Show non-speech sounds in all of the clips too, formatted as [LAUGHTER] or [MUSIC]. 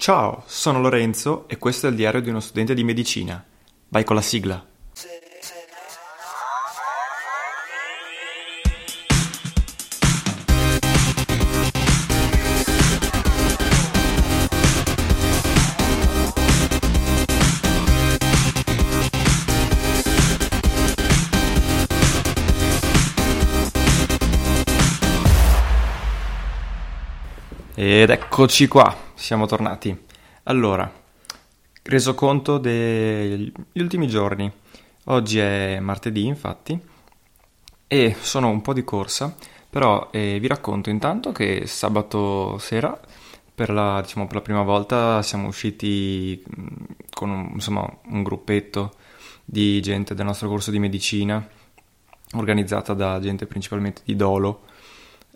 Ciao, sono Lorenzo e questo è il diario di uno studente di medicina. Vai con la sigla. Ed eccoci qua, siamo tornati. Allora, reso conto degli ultimi giorni. Oggi è martedì, infatti, e sono un po' di corsa, però eh, vi racconto intanto che sabato sera, per la, diciamo, per la prima volta, siamo usciti mm, con un, insomma, un gruppetto di gente del nostro corso di medicina, organizzata da gente principalmente di Dolo,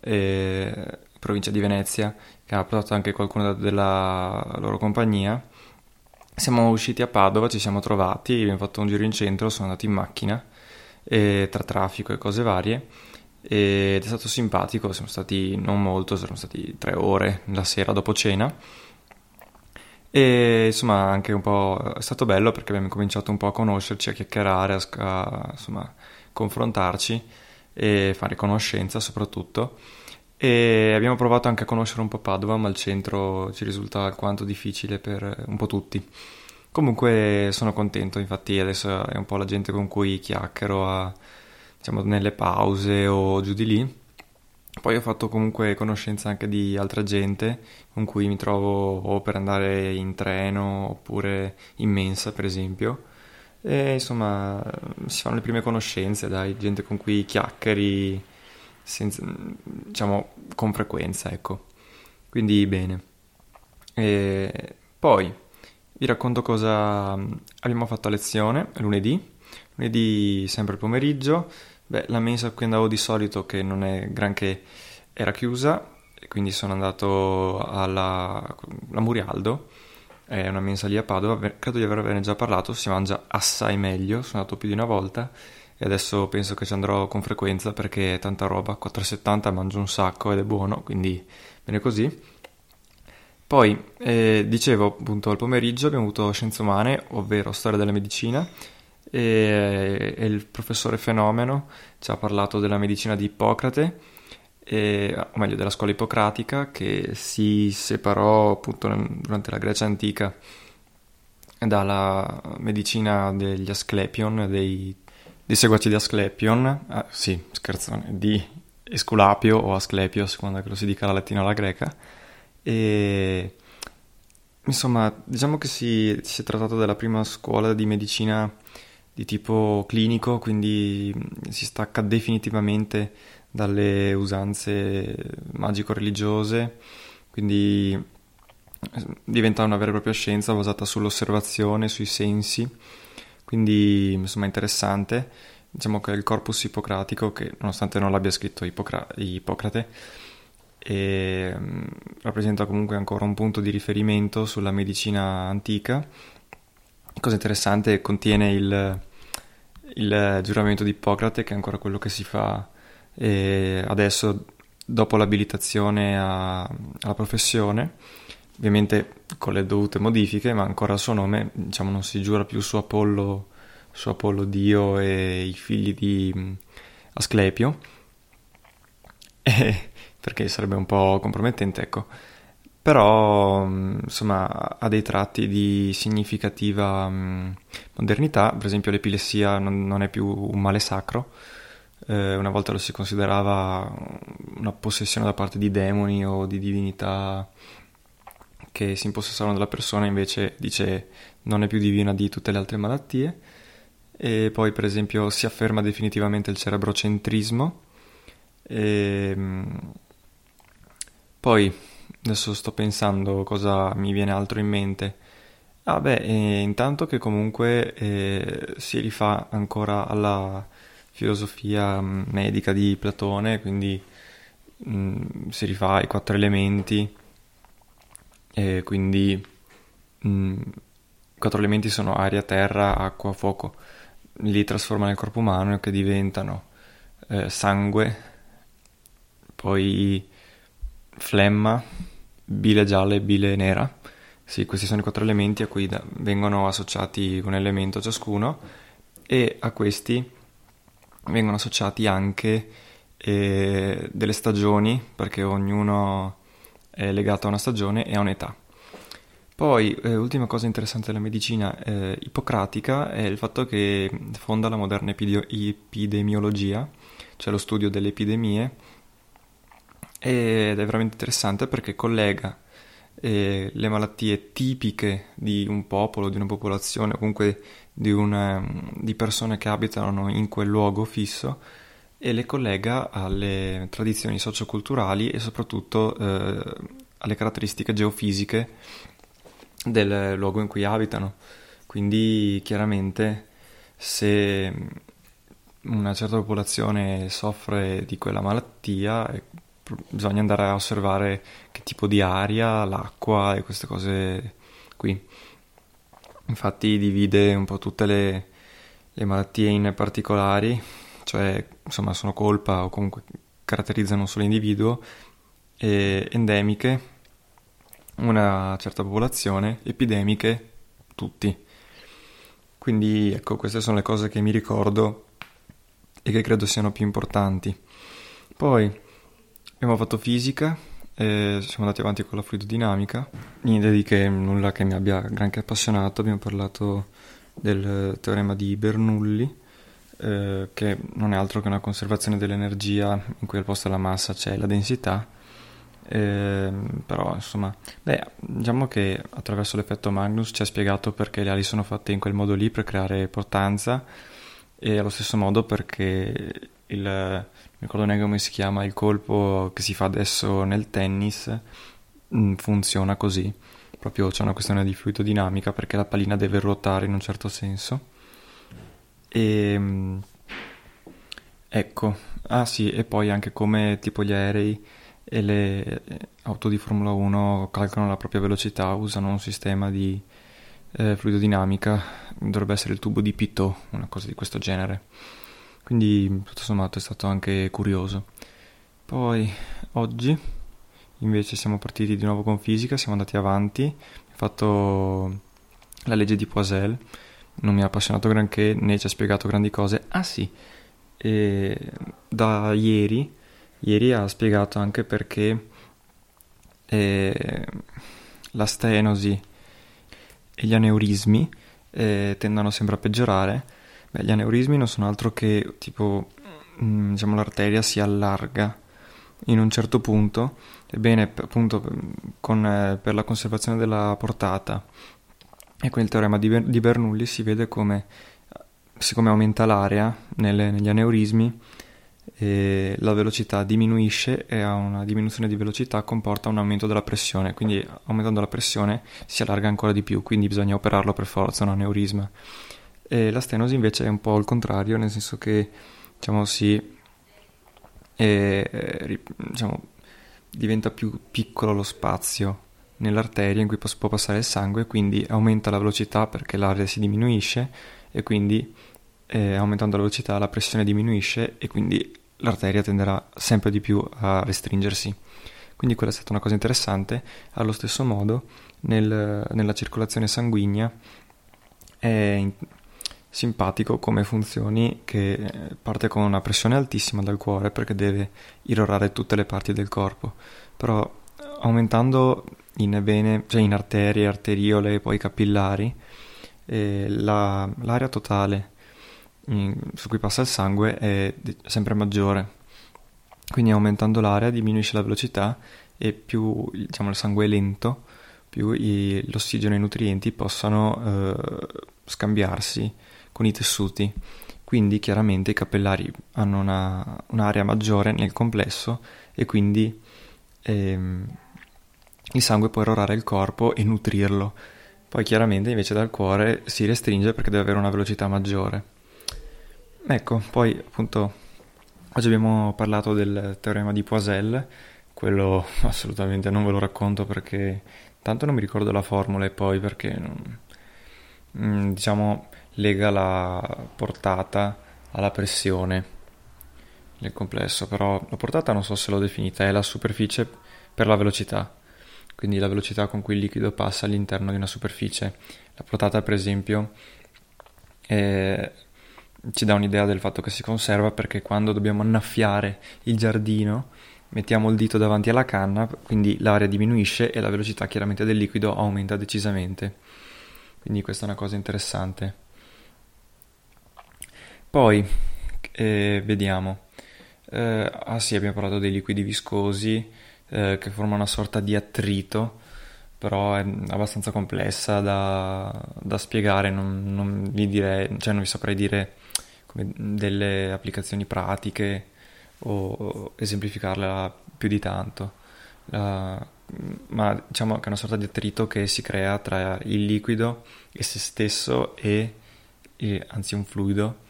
eh, provincia di Venezia, che ha portato anche qualcuno della loro compagnia. Siamo usciti a Padova, ci siamo trovati, abbiamo fatto un giro in centro, sono andati in macchina e, tra traffico e cose varie ed è stato simpatico, siamo stati non molto, sono stati tre ore la sera dopo cena e insomma anche un po' è stato bello perché abbiamo cominciato un po' a conoscerci, a chiacchierare, a, a insomma confrontarci e fare conoscenza soprattutto e abbiamo provato anche a conoscere un po' Padova, ma il centro ci risulta alquanto difficile per un po' tutti. Comunque sono contento, infatti adesso è un po' la gente con cui chiacchiero a, diciamo, nelle pause o giù di lì. Poi ho fatto comunque conoscenza anche di altra gente con cui mi trovo o per andare in treno oppure in mensa, per esempio. E insomma, si fanno le prime conoscenze, dai, gente con cui chiacchieri senza, diciamo con frequenza, ecco. Quindi bene. E poi vi racconto cosa abbiamo fatto a lezione lunedì. Lunedì sempre pomeriggio. Beh, la mensa qui andavo di solito che non è granché era chiusa quindi sono andato alla, alla Murialdo. È una mensa lì a Padova, credo di avervene già parlato, si mangia assai meglio, sono andato più di una volta e adesso penso che ci andrò con frequenza perché è tanta roba, 4,70 mangio un sacco ed è buono, quindi bene così. Poi, eh, dicevo appunto al pomeriggio abbiamo avuto scienze umane, ovvero storia della medicina, e, e il professore Fenomeno ci ha parlato della medicina di Ippocrate, e, o meglio della scuola ippocratica che si separò appunto durante la Grecia antica dalla medicina degli Asclepion, dei di seguaci di Asclepion, ah, sì, scherzone, di Esculapio o Asclepio, a seconda che lo si dica la latina o la greca, e insomma, diciamo che si, si è trattato della prima scuola di medicina di tipo clinico, quindi si stacca definitivamente dalle usanze magico-religiose, quindi diventa una vera e propria scienza basata sull'osservazione, sui sensi quindi insomma interessante. Diciamo che il corpus ippocratico, che nonostante non l'abbia scritto Ippocra- Ippocrate, e, um, rappresenta comunque ancora un punto di riferimento sulla medicina antica. Cosa interessante, contiene il, il giuramento di Ippocrate, che è ancora quello che si fa adesso dopo l'abilitazione a, alla professione ovviamente con le dovute modifiche, ma ancora il suo nome, diciamo, non si giura più su Apollo, su Apollo Dio e i figli di mm, Asclepio, [LAUGHS] e, perché sarebbe un po' compromettente, ecco. però insomma ha dei tratti di significativa mh, modernità, per esempio l'epilessia non, non, è più un male sacro, eh, una volta lo si considerava una possessione da parte di demoni o di divinità che si impossessavano della persona, invece dice non è più divina di tutte le altre malattie, e poi per esempio si afferma definitivamente il cerebrocentrismo, e, poi Adesso sto pensando cosa mi viene altro in mente. Ah beh, eh, intanto che comunque eh, si rifà ancora alla filosofia mm, medica di Platone, quindi mh, mm, si rifà ai quattro elementi, e quindi mh, mm, i quattro elementi sono aria, terra, acqua, fuoco. Li trasforma nel corpo umano che diventano eh, sangue, poi flemma, bile gialla e bile nera. Sì, questi sono i quattro elementi a cui da- vengono associati un elemento ciascuno e a questi vengono associati anche eh, delle stagioni perché ognuno è legato a una stagione e a un'età. Poi, eh, ultima cosa interessante della medicina eh, ippocratica è il fatto che fonda la moderna epidio- epidemiologia, cioè lo studio delle epidemie, ed è veramente interessante perché collega eh, le malattie tipiche di un popolo, di una popolazione, o comunque di, una, di persone che abitano in quel luogo fisso e le collega alle tradizioni socioculturali e soprattutto eh, alle caratteristiche geofisiche del luogo in cui abitano. Quindi chiaramente se una certa popolazione soffre di quella malattia bisogna andare a osservare che tipo di aria, l'acqua e queste cose qui. Infatti divide un po' tutte le, le malattie in particolari, cioè insomma sono colpa o comunque caratterizzano un solo individuo, e endemiche, una certa popolazione, epidemiche, tutti. Quindi ecco, queste sono le cose che mi ricordo e che credo siano più importanti. Poi Abbiamo fatto fisica e siamo andati avanti con la fluidodinamica. Niente di che, nulla che mi abbia granché appassionato. Abbiamo parlato del teorema di Bernoulli, eh, che non è altro che una conservazione dell'energia in cui al posto della massa c'è la densità. Eh, però insomma, beh, diciamo che attraverso l'effetto Magnus ci ha spiegato perché le ali sono fatte in quel modo lì per creare portanza e allo stesso modo perché il, mi ricordo neanche come si chiama, il colpo che si fa adesso nel tennis mm, funziona così. Proprio c'è una questione di fluidodinamica perché la pallina deve ruotare in un certo senso. E mh, ecco, ah sì, e poi anche come tipo gli aerei e le auto di Formula 1 calcolano la propria velocità, usano un sistema di eh, fluidodinamica, dovrebbe essere il tubo di Pitot, una cosa di questo genere. Quindi tutto sommato è stato anche curioso. Poi oggi invece siamo partiti di nuovo con fisica, siamo andati avanti, ho fatto la legge di Poisel, non mi ha appassionato granché né ci ha spiegato grandi cose. Ah sì, e da ieri, ieri ha spiegato anche perché eh, la stenosi e gli aneurismi eh, tendono sempre a peggiorare. Beh, gli aneurismi non sono altro che tipo, mh, mm, diciamo, l'arteria si allarga in un certo punto, ebbene, appunto, con, eh, per la conservazione della portata e il teorema di, di Bernoulli si vede come, siccome aumenta l'area nelle, negli aneurismi, e la velocità diminuisce e a una diminuzione di velocità comporta un aumento della pressione, quindi aumentando la pressione si allarga ancora di più, quindi bisogna operarlo per forza, un aneurisma. E la stenosi invece è un po' il contrario, nel senso che diciamo, si, eh, diciamo, diventa più piccolo lo spazio nell'arteria in cui può passare il sangue, quindi aumenta la velocità perché l'aria si diminuisce e quindi eh, aumentando la velocità la pressione diminuisce e quindi l'arteria tenderà sempre di più a restringersi. Quindi quella è stata una cosa interessante. Allo stesso modo, nel, nella circolazione sanguigna è simpatico come funzioni che parte con una pressione altissima dal cuore perché deve irrorare tutte le parti del corpo, però aumentando in vene, cioè in arterie, arteriole e poi capillari, eh, la, l'area totale in, su cui passa il sangue è sempre maggiore. Quindi aumentando l'area diminuisce la velocità e più diciamo, il sangue è lento, più i, l'ossigeno e i nutrienti possano eh, scambiarsi con i tessuti. Quindi chiaramente i capillari hanno una, un'area maggiore nel complesso e quindi ehm, il sangue può erorare il corpo e nutrirlo. Poi chiaramente invece dal cuore si restringe perché deve avere una velocità maggiore. Ecco, poi appunto oggi abbiamo parlato del teorema di Poisel, quello [LAUGHS] assolutamente non ve lo racconto perché tanto non mi ricordo la formula e poi perché mm, diciamo lega la portata alla pressione del complesso, però la portata non so se l'ho definita, è la superficie per la velocità, quindi la velocità con cui il liquido passa all'interno di una superficie. La portata, per esempio, è, ci dà un'idea del fatto che si conserva perché quando dobbiamo annaffiare il giardino mettiamo il dito davanti alla canna, quindi l'area diminuisce e la velocità chiaramente del liquido aumenta decisamente. Quindi questa è una cosa interessante. Poi, eh, vediamo. Eh, ah sì, abbiamo parlato dei liquidi viscosi eh, che formano una sorta di attrito, però è abbastanza complessa da, da spiegare, non, non, vi direi, cioè non vi saprei dire delle applicazioni pratiche o esemplificarla più di tanto. Uh, ma diciamo che è una sorta di attrito che si crea tra il liquido e se stesso e, e anzi un fluido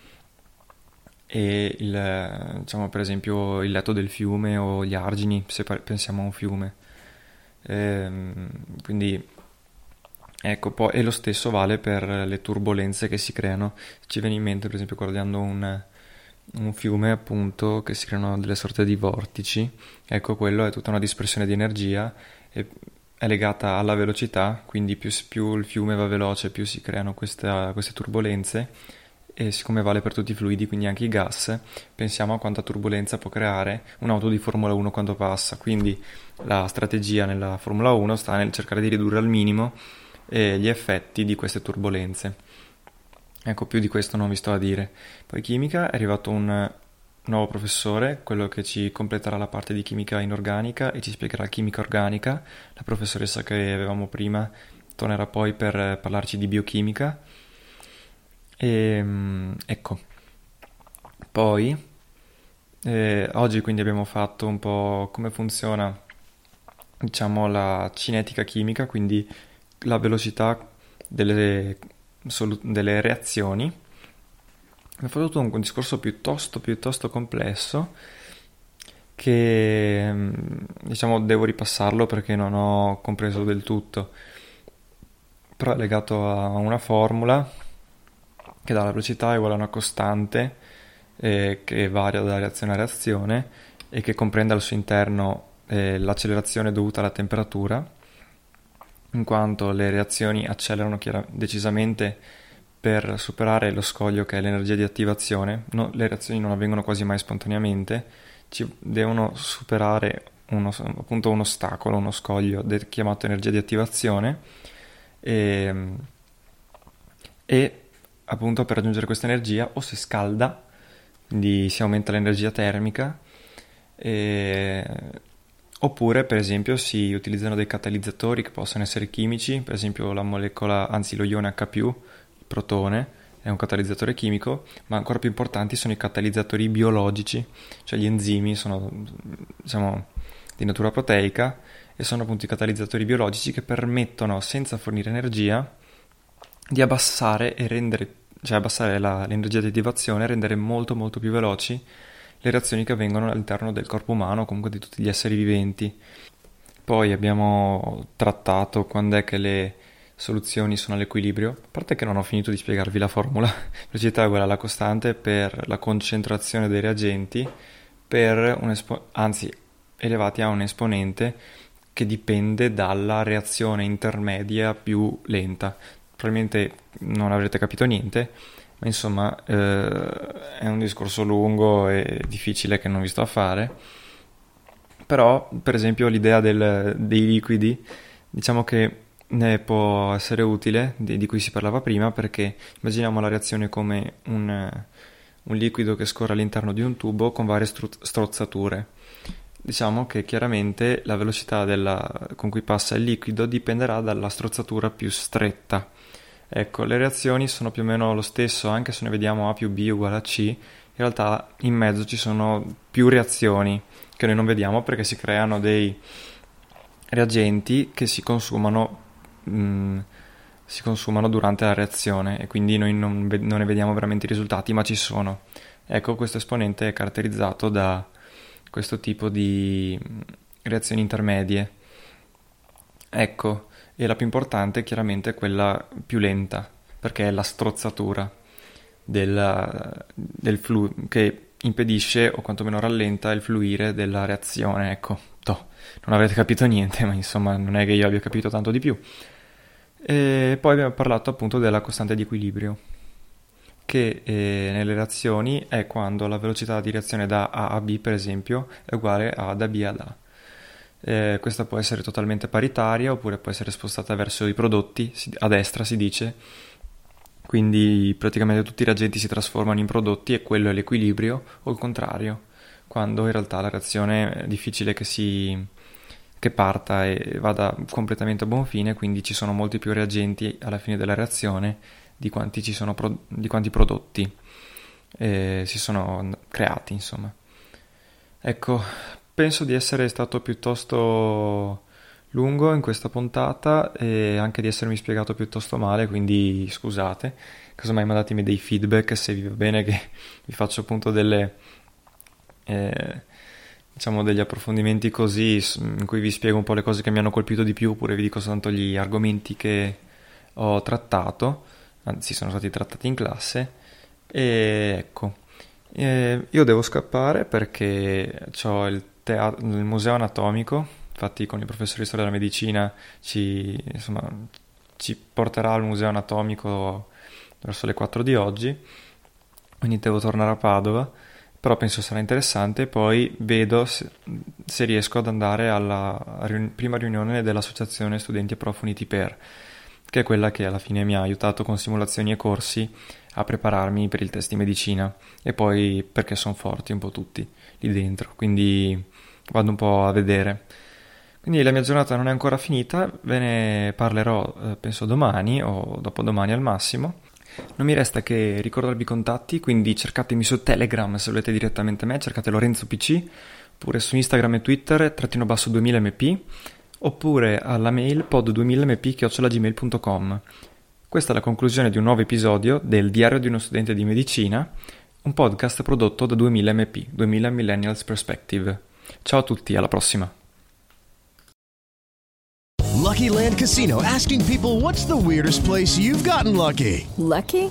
e il, diciamo per esempio il letto del fiume o gli argini se pensiamo a un fiume. Ehm, quindi ecco poi e lo stesso vale per le turbulenze che si creano. Ci viene in mente per esempio guardando un, un fiume appunto che si creano delle sorte di vortici. Ecco quello è tutta una dispersione di energia e è legata alla velocità quindi più, più il fiume va veloce più si creano queste, queste turbulenze e siccome vale per tutti i fluidi, quindi anche i gas, pensiamo a quanta turbolenza può creare un'auto di Formula 1 quando passa. Quindi la strategia nella Formula 1 sta nel cercare di ridurre al minimo eh, gli effetti di queste turbolenze. Ecco, più di questo non vi sto a dire. Poi chimica, è arrivato un nuovo professore, quello che ci completerà la parte di chimica inorganica e ci spiegherà chimica organica. La professoressa che avevamo prima tornerà poi per parlarci di biochimica e, ehm, ecco, poi eh, oggi quindi abbiamo fatto un po' come funziona diciamo la cinetica chimica, quindi la velocità delle, delle reazioni. Abbiamo fatto un, un discorso piuttosto, piuttosto complesso che diciamo devo ripassarlo perché non ho compreso del tutto. Però è legato a una formula che dà la velocità è uguale a una costante eh, che varia da reazione a reazione e che comprende al suo interno eh, l'accelerazione dovuta alla temperatura, in quanto le reazioni accelerano chiar- decisamente per superare lo scoglio che è l'energia di attivazione. No, le reazioni non avvengono quasi mai spontaneamente, ci devono superare uno, appunto un ostacolo, uno scoglio de- chiamato energia di attivazione e, ehm, e appunto per raggiungere questa energia o si scalda, quindi si aumenta l'energia termica, e... oppure per esempio si utilizzano dei catalizzatori che possono essere chimici, per esempio la molecola, anzi lo ione H+, il protone, è un catalizzatore chimico, ma ancora più importanti sono i catalizzatori biologici, cioè gli enzimi sono diciamo, di natura proteica e sono appunto i catalizzatori biologici che permettono, senza fornire energia, di abbassare e rendere, cioè abbassare la, l'energia di attivazione e rendere molto molto più veloci le reazioni che avvengono all'interno del corpo umano comunque di tutti gli esseri viventi. Poi abbiamo trattato quando è che le soluzioni sono all'equilibrio, a parte che non ho finito di spiegarvi la formula, [LAUGHS] velocità è uguale alla costante per la concentrazione dei reagenti per un espo- anzi elevati a un esponente che dipende dalla reazione intermedia più lenta probabilmente non avrete capito niente, ma insomma eh, è un discorso lungo e difficile che non vi sto a fare. Però, per esempio, l'idea del, dei liquidi diciamo che ne può essere utile, di, di, cui si parlava prima, perché immaginiamo la reazione come un, un liquido che scorre all'interno di un tubo con varie stru- strozzature. Diciamo che chiaramente la velocità della, con cui passa il liquido dipenderà dalla strozzatura più stretta. Ecco, le reazioni sono più o meno lo stesso, anche se ne vediamo A più B uguale a C, in realtà in mezzo ci sono più reazioni che noi non vediamo perché si creano dei reagenti che si consumano, mh, mm, si consumano durante la reazione e quindi noi non, non ne vediamo veramente i risultati, ma ci sono. Ecco, questo esponente è caratterizzato da questo tipo di mm, reazioni intermedie. Ecco, e la più importante chiaramente è quella più lenta, perché è la strozzatura del, del flu che impedisce o quantomeno rallenta il fluire della reazione. Ecco, toh, non avrete capito niente, ma insomma non è che io abbia capito tanto di più. E poi abbiamo parlato appunto della costante di equilibrio che eh, nelle reazioni è quando la velocità di reazione da A a B, per esempio, è uguale a da B ad A. Eh, questa può essere totalmente paritaria oppure può essere spostata verso i prodotti, a destra si dice, quindi praticamente tutti i reagenti si trasformano in prodotti e quello è l'equilibrio, o il contrario, quando in realtà la reazione è difficile che, si, che parta e vada completamente a buon fine, quindi ci sono molti più reagenti alla fine della reazione di quanti, ci sono pro- di quanti prodotti eh, si sono creati, insomma. Ecco, penso di essere stato piuttosto lungo in questa puntata e anche di essermi spiegato piuttosto male, quindi scusate. Casomai mandatemi dei feedback se vi va bene che vi faccio appunto delle... Eh, diciamo degli approfondimenti così in cui vi spiego un po' le cose che mi hanno colpito di più oppure vi dico soltanto gli argomenti che ho trattato anzi sono stati trattati in classe e ecco eh, io devo scappare perché ho il, teatro, il museo anatomico infatti con i professori di storia della medicina ci, insomma, ci porterà al museo anatomico verso le 4 di oggi. Quindi devo tornare a Padova però penso sarà interessante. Poi vedo se, se riesco ad andare alla riun- prima riunione dell'associazione studenti e prof uniti per che è quella che alla fine mi ha aiutato con simulazioni e corsi a prepararmi per il test di medicina. E poi perché sono forti un po' tutti lì dentro, quindi vado un po' a vedere. Quindi la mia giornata non è ancora finita, ve ne parlerò eh, penso domani o dopodomani al massimo. Non mi resta che ricordarvi i contatti, quindi cercatemi su Telegram se volete direttamente me, cercate Lorenzo PC, oppure su Instagram e Twitter, trattino basso 2000mp oppure alla mail pod2000mp.gmail.com. Questa è la conclusione di un nuovo episodio del Diario di uno studente di medicina, un podcast prodotto da 2000mp, 2000 Millennials Perspective. Ciao a tutti, alla prossima! Lucky Land Casino asking people what's the weirdest place you've gotten lucky? Lucky?